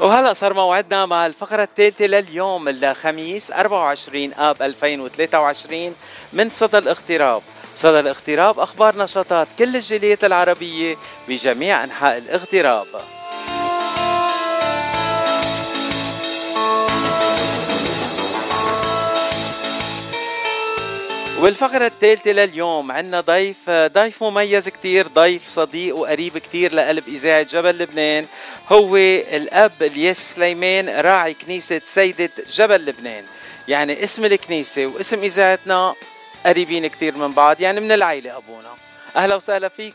وهلا صار موعدنا مع الفقرة الثالثة لليوم الخميس 24 آب 2023 من صدى الاغتراب صدى الاغتراب أخبار نشاطات كل الجاليات العربية بجميع أنحاء الاغتراب. والفقرة الثالثة لليوم عندنا ضيف ضيف مميز كتير ضيف صديق وقريب كتير لقلب إذاعة جبل لبنان. هو الأب الياس سليمان راعي كنيسة سيدة جبل لبنان. يعني اسم الكنيسة واسم إذاعتنا قريبين كتير من بعض يعني من العيلة أبونا. أهلا وسهلا فيك.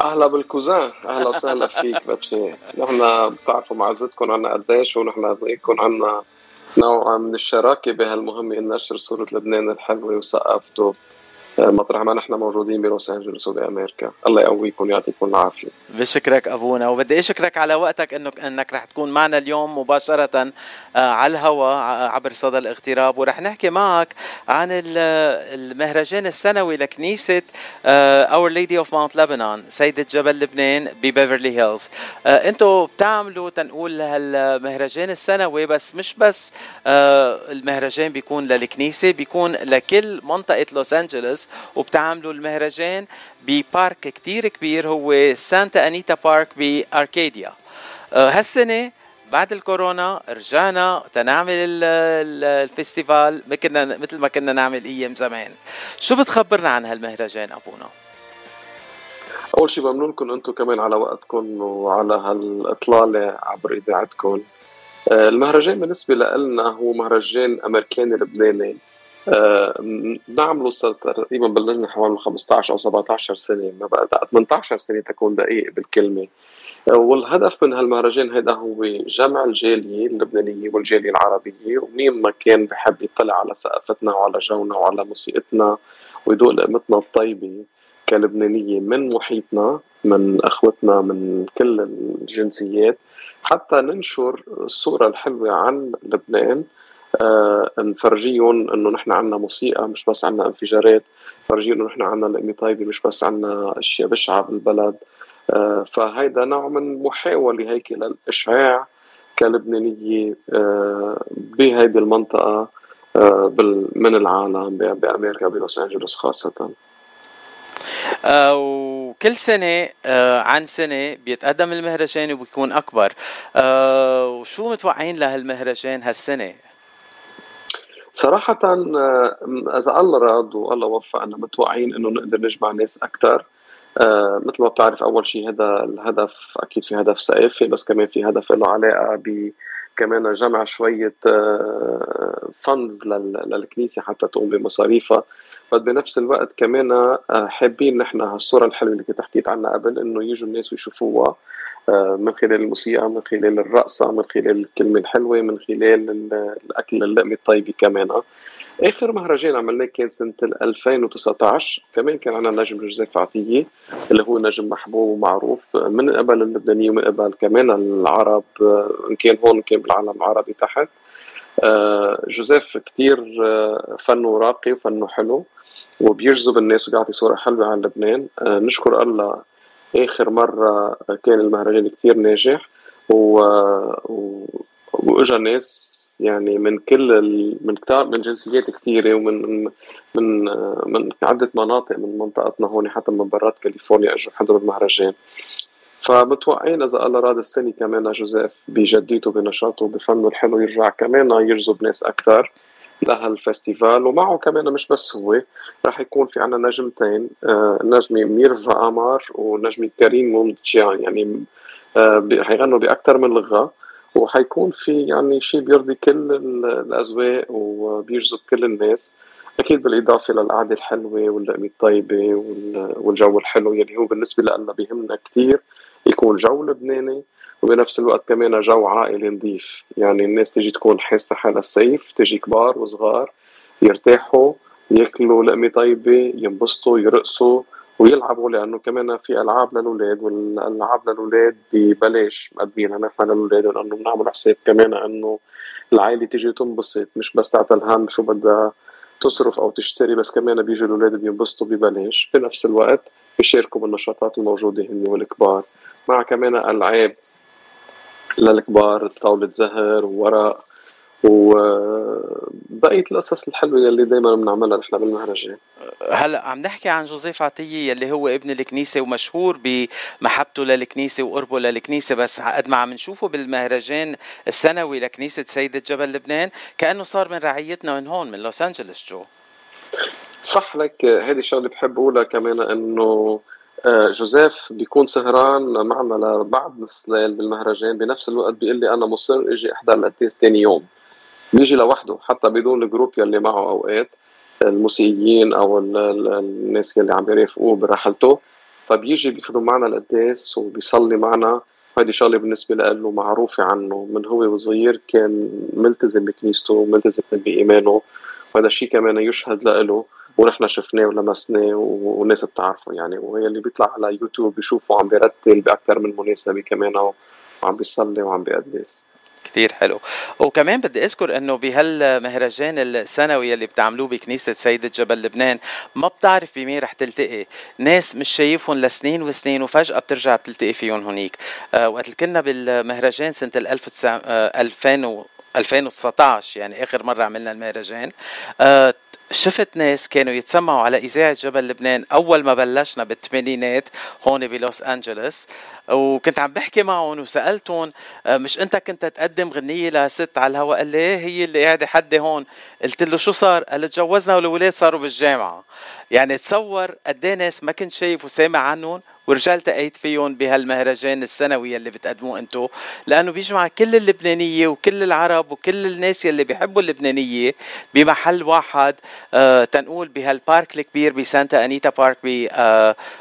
أهلا بالكوزان أهلا وسهلا فيك باتشي نحن بتعرفوا معزتكم عنا قديش ونحن بنقول عنا نوع من الشراكة بهالمهمة ان نشر صورة لبنان الحلوة وثقافته. مطرح ما نحن موجودين بلوس أنجلوس وبأمريكا. الله يقويكم ويعطيكم العافية. بشكرك أبونا وبدي أشكرك على وقتك انك إنك رح تكون معنا اليوم مباشرة آه، على الهواء عبر صدى الاغتراب. ورح نحكي معك عن المهرجان السنوي لكنيسة Our Lady of Mount Lebanon سيدة جبل لبنان ببيفرلي هيلز. آه، أنتم بتعملوا تنقول هالمهرجان السنوي بس مش بس آه، المهرجان بيكون للكنيسة بيكون لكل منطقة لوس أنجلوس. وبتعملوا المهرجان ب park كتير كبير هو سانتا أنيتا بارك ب أركاديا آه، هالسنة بعد الكورونا رجعنا تنعمل ال festival مثل ما كنا نعمل أيام زمان. شو بتخبرنا عن هالمهرجان أبونا؟ أول شيء بمنونكم أنتم كمان على وقتكم وعلى هالإطلالة عبر إذاعتكم. آه، المهرجان بالنسبة لنا هو مهرجان أمريكاني لبناني. نعمله صار تقريبا بلشنا حوالي 15 أو 17 سنة ما بقى 18 سنة تكون دقيق بالكلمة. آه، والهدف من هالمهرجان هذا هو جمع الجالية اللبنانية والجالية العربية ومين ما كان بحب يطلع على ثقافتنا وعلى جونا وعلى موسيقتنا ويدوق لقمتنا الطيبة كلبنانية من محيطنا من أخوتنا من كل الجنسيات. حتى ننشر الصورة الحلوة عن لبنان. آه نفرجيهم إنه نحن عندنا موسيقى مش بس عندنا انفجارات. نفرجيهم إنه نحن عندنا لقمة طيبة مش بس عندنا أشياء بشعة بالبلد. آه فهيدا نوع من محاولة هيك للإشعاع كلبنانية آه بهيدي المنطقة آه من العالم بأمريكا بلوس أنجلوس خاصة. آه وكل سنة آه عن سنة بيتقدم المهرجان وبيكون أكبر. آه وشو متوقعين لهالمهرجان هالسنة؟ صراحة آه، إذا الله راد والله وفقنا متوقعين إنه نقدر نجمع ناس أكثر آه مثل ما بتعرف أول شيء هذا الهدف أكيد في هدف ثقافي بس كمان في هدف له علاقة ب كمان جمع شوية آه فندز للكنيسة حتى تقوم بمصاريفها. بس بنفس الوقت كمان آه، حابين نحن هالصورة الحلوة اللي كنت حكيت عنها قبل إنه يجوا الناس ويشوفوها. آه، من خلال الموسيقى من خلال الرقصة من خلال الكلمة الحلوة من خلال الأكل اللقمة الطيبة كمان آخر مهرجان عملناه كان سنة 2019 كمان كان عندنا نجم جوزيف عطية اللي هو نجم محبوب ومعروف من قبل اللبنانية ومن قبل كمان العرب إن كان هون كان بالعالم العربي تحت. آه، جوزيف كتير آه، فنه راقي وفنه حلو وبيجذب الناس وبيعطي صورة حلوة عن لبنان. نشكر الله آخر مرة كان المهرجان كثير ناجح و... و... وإجا ناس يعني من كل ال... من كتار من جنسيات كثيره ومن من من عدة مناطق من منطقتنا هون حتى من برات كاليفورنيا اجوا حضروا المهرجان. فمتوقعين إذا الله راد السنة كمان جوزيف بجديته بنشاطه بفنه الحلو يرجع كمان يجذب ناس أكثر لهالفستيفال ومعه كمان مش بس هو راح يكون في عنا نجمتين آه نجمة ميرفا أمار ونجمة كريم مومتشيان يعني آه حيغنوا بأكثر من لغة وحيكون في يعني شيء بيرضي كل الأذواق وبيجذب كل الناس. أكيد بالإضافة للقعدة الحلوة واللقمة الطيبة والجو الحلو يلي هو بالنسبة لنا بيهمنا كثير يكون جو لبناني وبنفس الوقت كمان جو عائلي نظيف يعني الناس تيجي تكون حاسة حالها الصيف تيجي كبار وصغار يرتاحوا ياكلوا لقمة طيبة ينبسطوا يرقصوا ويلعبوا لأنه كمان في ألعاب للأولاد والألعاب للأولاد ببلاش مقدمينها نحن للأولاد لأنه بنعمل حساب كمان إنه العائلة تيجي تنبسط مش بس تعطي الهم شو بدها تصرف أو تشتري بس كمان بيجوا الأولاد بينبسطوا ببلاش. بنفس الوقت يشاركوا بالنشاطات الموجودة هن والكبار. مع كمان العاب للكبار طاولة زهر وورق وبقيه القصص الحلوة يلي دائما بنعملها نحن بالمهرجان. هلا عم نحكي عن جوزيف عطية يلي هو ابن الكنيسة ومشهور بمحبته للكنيسة وقربه للكنيسة بس قد ما عم نشوفه بالمهرجان السنوي لكنيسة سيدة جبل لبنان كأنه صار من رعيتنا من هون من لوس أنجلوس جو. صح لك هذه الشغلة بحب أقولها كمان إنه آه، جوزيف بيكون سهران معنا لبعد نص الليل بالمهرجان. بنفس الوقت بيقول لي أنا مصر إجي احضر القداس ثاني يوم. بيجي لوحده حتى بدون الجروب يلي معه أوقات الموسيقيين أو الناس يلي عم بيرافقوه برحلته. فبيجي بياخذوا معنا القداس وبيصلي معنا. هيدي شغلة بالنسبة له معروفة عنه. من هو وصغير كان ملتزم بكنيسته ملتزم بإيمانه. وهذا الشيء كمان يشهد له ونحن شفناه ولمسناه والناس بتعرفه يعني. وهي اللي بيطلع على يوتيوب بيشوفه عم بيرتل بأكثر من مناسبة كمان وعم بيصلي وعم بيقدس. كتير حلو. وكمان بدي أذكر إنه بهالمهرجان السنوي اللي بتعملوه بكنيسة سيدة جبل لبنان ما بتعرف بمين رح تلتقي. ناس مش شايفهم لسنين وسنين وفجأة بترجع بتلتقي فيهم هونيك آه وقت كنا بالمهرجان سنة 2000 2019 يعني آخر مرة عملنا المهرجان. آه شفت ناس كانوا يتسمعوا على إذاعة جبل لبنان أول ما بلشنا بالثمانينات هون بلوس أنجلوس. وكنت عم بحكي معهم وسألتهم آه، مش أنت كنت تقدم غنية لست على الهواء قال لي إيه، هي اللي قاعدة حدي هون؟ قلت له شو صار؟ قال تجوزنا والولاد صاروا بالجامعة. يعني تصور قد إيه ناس ما كنت شايف وسامع عنهم ورجال تقيت فيهم بهالمهرجان السنوي اللي بتقدموه انتو. لأنه بيجمع كل اللبنانية وكل العرب وكل الناس يلي بيحبوا اللبنانية بمحل واحد آه تنقول بهالبارك الكبير بسانتا أنيتا بارك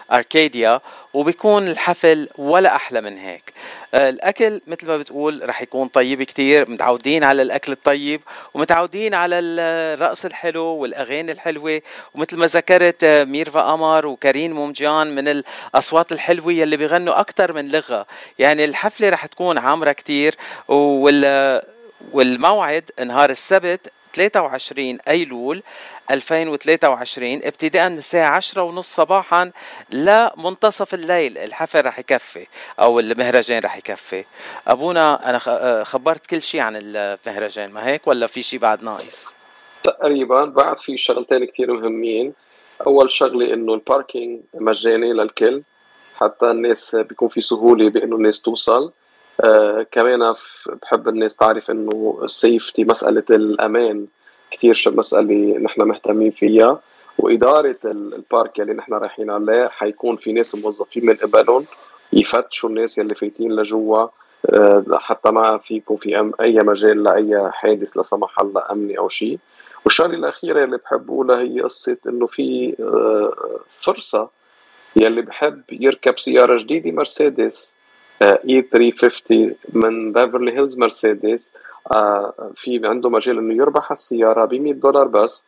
بأركاديا. وبيكون الحفل ولا أحلى من هيك. آه، الأكل مثل ما بتقول رح يكون طيب كتير متعودين على الأكل الطيب ومتعودين على الرقص الحلو والأغاني الحلوة. ومثل ما ذكرت آه، ميرفا قمر وكريم مومجان من الأصوات الحلوة يلي بيغنوا أكثر من لغة. يعني الحفلة رح تكون عامرة كتير وال والموعد نهار السبت 23 أيلول 2023 ابتداء من الساعة 10 ونص صباحا لمنتصف الليل. الحفل رح يكفي أو المهرجان رح يكفي. أبونا أنا خبرت كل شيء عن المهرجان ما هيك ولا في شيء بعد ناقص؟ تقريبا بعد في شغلتين كثير مهمين. أول شغلة إنه الباركينج مجاني للكل حتى الناس بيكون في سهولة بإنه الناس توصل. آه كمان بحب الناس تعرف إنه السيفتي مسألة الأمان كثير مسألة نحن مهتمين فيها. وإدارة البارك اللي نحن رايحين عليه حيكون في ناس موظفين من قبلهم يفتشوا الناس يلي فايتين لجوا. آه، حتى ما في يكون في أي مجال لأي حادث لا سمح الله أمني أو شيء والشغلة الأخيرة اللي بحب أقولها هي قصة إنه في آه، فرصة يلي بحب يركب سيارة جديدة مرسيدس. إي 350 من بيفرلي هيلز مرسيدس. آه، في عنده مجال إنه يربح السيارة ب 100 دولار بس.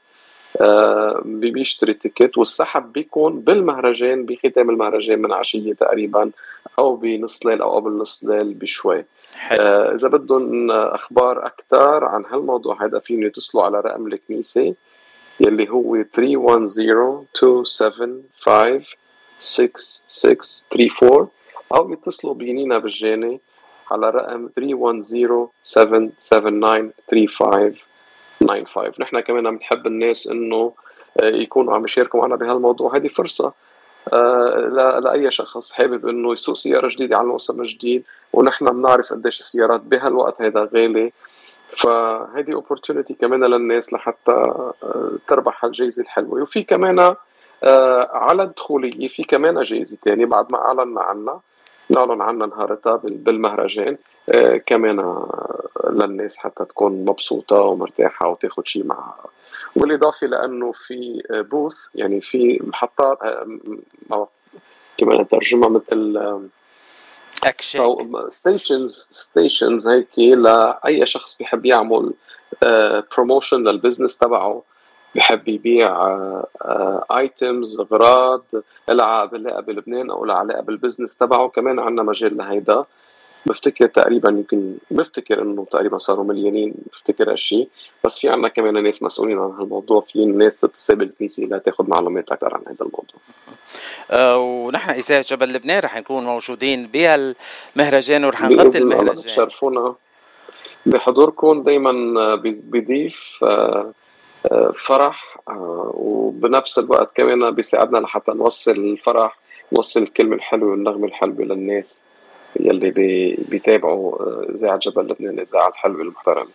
آه، بيشتري ticket والسحب بيكون بالمهرجان بختام المهرجان من عشية تقريبا أو بنص ليل أو قبل نص ليل بشوي. آه إذا بدهم أخبار أكثر عن هالموضوع هذا فيهم يتصلوا على رقم الكنيسة يلي هو 310 275 6634 أو يتصلوا بينينا بالجاني على رقم 310-779-3595 نحن كمان عم نحب الناس إنه آه، يكونوا عم يشاركوا معنا بهالموضوع. هذه فرصة آه، لأي شخص حابب إنه يسوق سيارة جديدة على موسم جديد ونحن بنعرف قديش السيارات بهالوقت هذا غالي. فهذه اوبورتونيتي كمان للناس لحتى آه، تربح الجائزة الحلوة. وفي كمان على الدخولية في كمان جائزة ثانية بعد ما أعلنا عنها. نعلن عنها نهارتها بالمهرجان. آه، كمان آه، للناس حتى تكون مبسوطة ومرتاحة وتاخد شيء معها بالإضافة لأنه في بوث يعني في محطات آه، كمان ترجمة مثل stations stations هيك لأي شخص بيحب يعمل promotion لل business تبعه. بحب يبيع items آه، أغراض لها علاقه بلبنان أو لها علاقه بال business تبعه. كمان عندنا مجال لهيدا. بفتكر تقريبا يمكن بفتكر إنه تقريبا صاروا مليونين بفتكر هالشيء بس في عنا كمان ناس مسؤولين عن هالموضوع. في ناس تتصل بالكنيسه لتاخذ معلومات أكثر عن هذا الموضوع. آه ونحن اذاعه جبل لبنان رح نكون موجودين بهالمهرجان ورح نغطي المهرجان. بتشرفونا. بحضوركم دائما بيضيف آه، آه، فرح آه، وبنفس الوقت كمان بيساعدنا لحتى نوصل الفرح نوصل الكلمة الحلوه والنغمة الحلوة للناس يلي بيتابعوا إذاعة جبل لبنان الاذاعه الحلوة المحترمة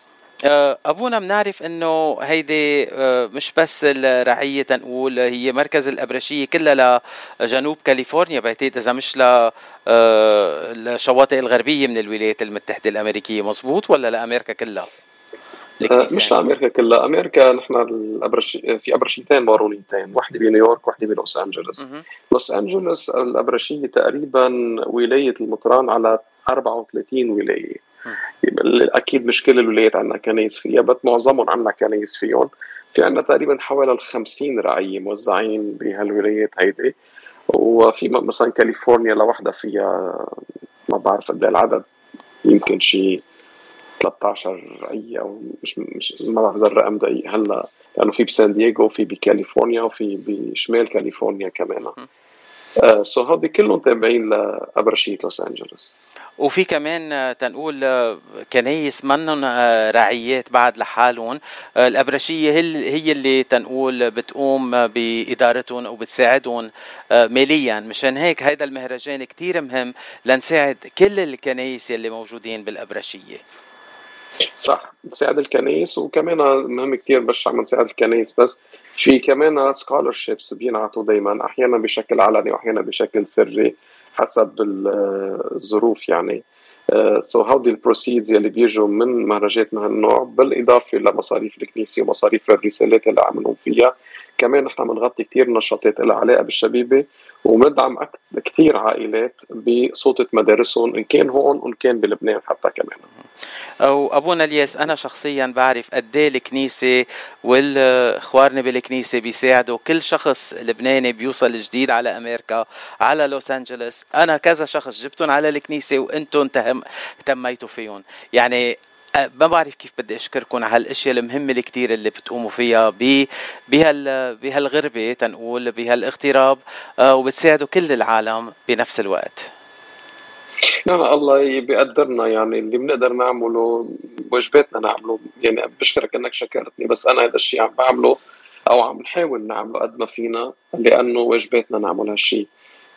آه، أبونا بنعرف إنه هيدي آه، مش بس الرعية تنقول هي مركز الأبرشية كلها لجنوب كاليفورنيا بعتقد إذا مش ل آه، الشواطئ الغربية من الولايات المتحدة الأمريكية مزبوط ولا لأمريكا كلها؟ مش يعني. لأمريكا كلها أمريكا نحن الأبرش في أبرشيتين بارونيتين واحدة بنيويورك واحدة بلوس أنجلوس. لوس أنجلوس الأبرشية تقريبا ولاية المطران على 34 ولاية. أكيد مش كل الولايات عندنا كنايس فيها بس معظمهم عندنا كنايس فيهم. في عندنا تقريبا حوالي ال 50 رعية موزعين بهالولايات هيدي. وفي مثلا كاليفورنيا لوحدها فيها ما بعرف قد إيه العدد يمكن شيء 13 رعيه أو مش مش ما بعرف إذا الرقم دقيق. هلا لأنه في بسان دييغو وفي بكاليفورنيا وفي بشمال كاليفورنيا كمان. so uh, هودي كلهم تابعين لابرشيه لوس أنجلوس. وفي كمان آه، تنقول آه، كنايس منن آه، رعيات بعد لحالهم. الأبرشية هي اللي تنقول بتقوم بإدارتهم وبتساعدهم ماليا. مشان هيك هيدا المهرجان كتير مهم لنساعد كل الكنايس يلي موجودين بالأبرشية صح نساعد الكنايس وكمان مهم كتير مش عم نساعد الكنايس بس في كمان scholarships بينعطوا دائما أحيانا بشكل علني واحيانا بشكل سري حسب الظروف يعني. so هودي ال proceeds يلي بيجوا من مهرجانات من هالنوع بالإضافة لمصاريف الكنيسة ومصاريف الرسالات اللي عملوا فيها. كمان نحن بنغطي كثير نشاطات لها علاقة بالشبيبة ومندعم كثير عائلات بقسوطة مدارسهم إن كان هون وإن كان بلبنان حتى كمان. أبونا الياس أنا شخصيا بعرف قد إيه الكنيسة والخوارنة بالكنيسة بيساعدوا كل شخص لبناني بيوصل جديد على أمريكا على لوس أنجلوس. أنا كذا شخص جبتهم على الكنيسة وإنتم اهتميتوا فيهم. يعني ما بعرف كيف بدي أشكركم على هالأشياء المهمة الكتير اللي بتقوموا فيها بهال بهالغربة تنقول بهالإغتراب آه، وبتساعدوا كل العالم بنفس الوقت. نعم الله بيقدرنا يعني اللي بنقدر نعمله واجباتنا نعمله. يعني بشكرك إنك شكرتني بس أنا هذا الشيء عم بعمله أو عم نحاول نعمله قد ما فينا لأنه واجباتنا نعمل هالشيء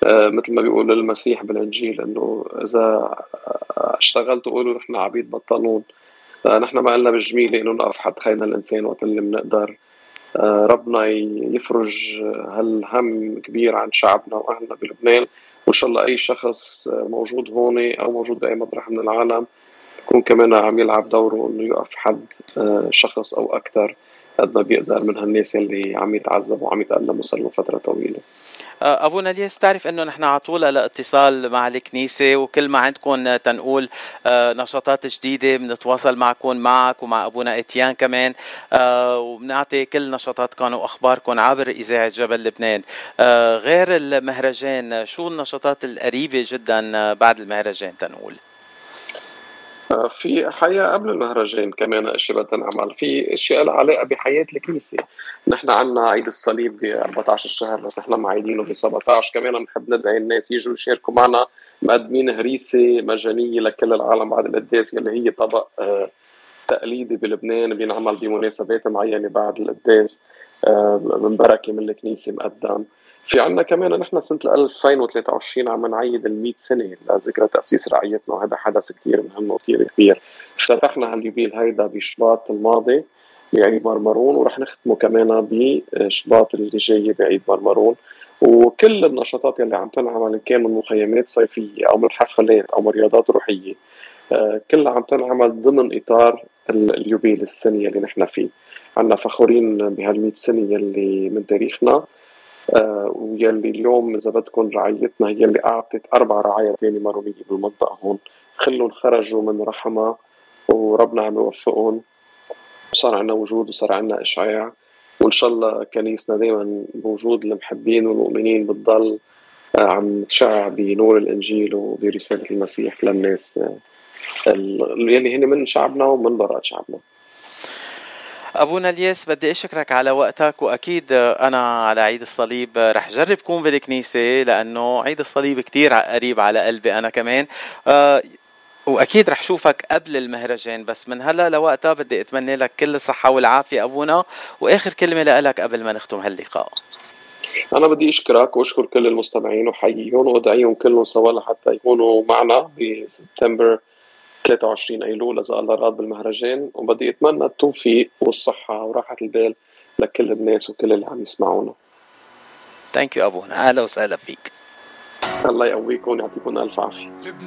آه مثل ما بيقول المسيح بالإنجيل إنه إذا اشتغلتوا قولوا نحن عبيد بطلون. نحن ما قلنا بالجميله إنه نقف حد خينا الإنسان وقت اللي بنقدر. آه ربنا يفرج هالهم كبير عن شعبنا وأهلنا بلبنان. وإن شاء الله أي شخص موجود هون أو موجود بأي مطرح من العالم يكون كمان عم يلعب دوره إنه يقف حد آه، شخص أو أكثر قد ما بيقدر من هالناس اللي عم يتعذبوا وعم يتألموا صار فترة طويلة. آه، ابونا الياس تعرف إنه نحن على طول على اتصال مع الكنيسة وكل ما عندكم تنقول آه، نشاطات جديدة بنتواصل معكم معك ومع أبونا إتيان كمان وبنعطي كل نشاطاتكم وأخباركم عبر إذاعة جبل لبنان. غير المهرجان شو النشاطات القريبة جدا بعد المهرجان تنقول؟ في حياة قبل المهرجان كمان اشياء بدنا نعمل في أشياء لها علاقة بحياة الكنيسة. نحن عندنا عيد الصليب ب 14 الشهر بس نحن معيدينه ب 17 كمان بنحب ندعي الناس يجوا يشاركوا معنا مقدمين هريسة مجانية لكل العالم بعد القداس اللي هي طبق آه، تقليدي بلبنان بينعمل بمناسبات معينة بعد القداس آه، من بركة من الكنيسة مقدم. في عندنا كمان نحن سنة 2023 عم نعيد ال 100 سنة لذكرى تأسيس رعيتنا وهذا حدث كثير مهم وكثير كبير. افتتحنا هاليوبيل هيدا بشباط الماضي بعيد مرمرون ورح نختمه كمان بشباط اللي جاي بعيد مرمرون وكل النشاطات اللي عم تنعمل إن كان من مخيمات صيفية أو من حفلات أو من رياضات روحية آه، كلها عم تنعمل ضمن إطار اليوبيل السنة اللي نحن فيه. عنا فخورين بهال 100 سنة يلي من تاريخنا. آه، ويلي اليوم إذا بدكم رعايتنا هي اللي أعطت أربع رعايا ثانية مرونيه بالمنطقة هون. خلهم خرجوا من رحمها وربنا عم يوفقهم. وصار عندنا وجود وصار عندنا إشعاع. وإن شاء الله كنيسنا دائما بوجود المحبين والمؤمنين بتضل عم تشع بنور الإنجيل وبرسالة المسيح للناس يلي هن من شعبنا ومن براء شعبنا. أبونا الياس بدي أشكرك على وقتك وأكيد أنا على عيد الصليب رح جرب كون بالكنيسة لأنه عيد الصليب كتير قريب على قلبي أنا كمان. أه وأكيد رح شوفك قبل المهرجان بس من هلا لوقتها بدي أتمنى لك كل الصحة والعافية أبونا وآخر كلمة لك قبل ما نختم هاللقاء. أنا بدي أشكرك وأشكر كل المستمعين وحييهم وأدعيهم كلهم سوا لحتى يكونوا معنا بسبتمبر 23 أيلول إذا الله راد بالمهرجان وبدي أتمنى التوفيق والصحة وراحة البال لكل الناس وكل اللي عم يسمعونا. ثانك يو أبونا. أهلا وسهلا فيك. الله يقويكم ويعطيكم ألف عافية.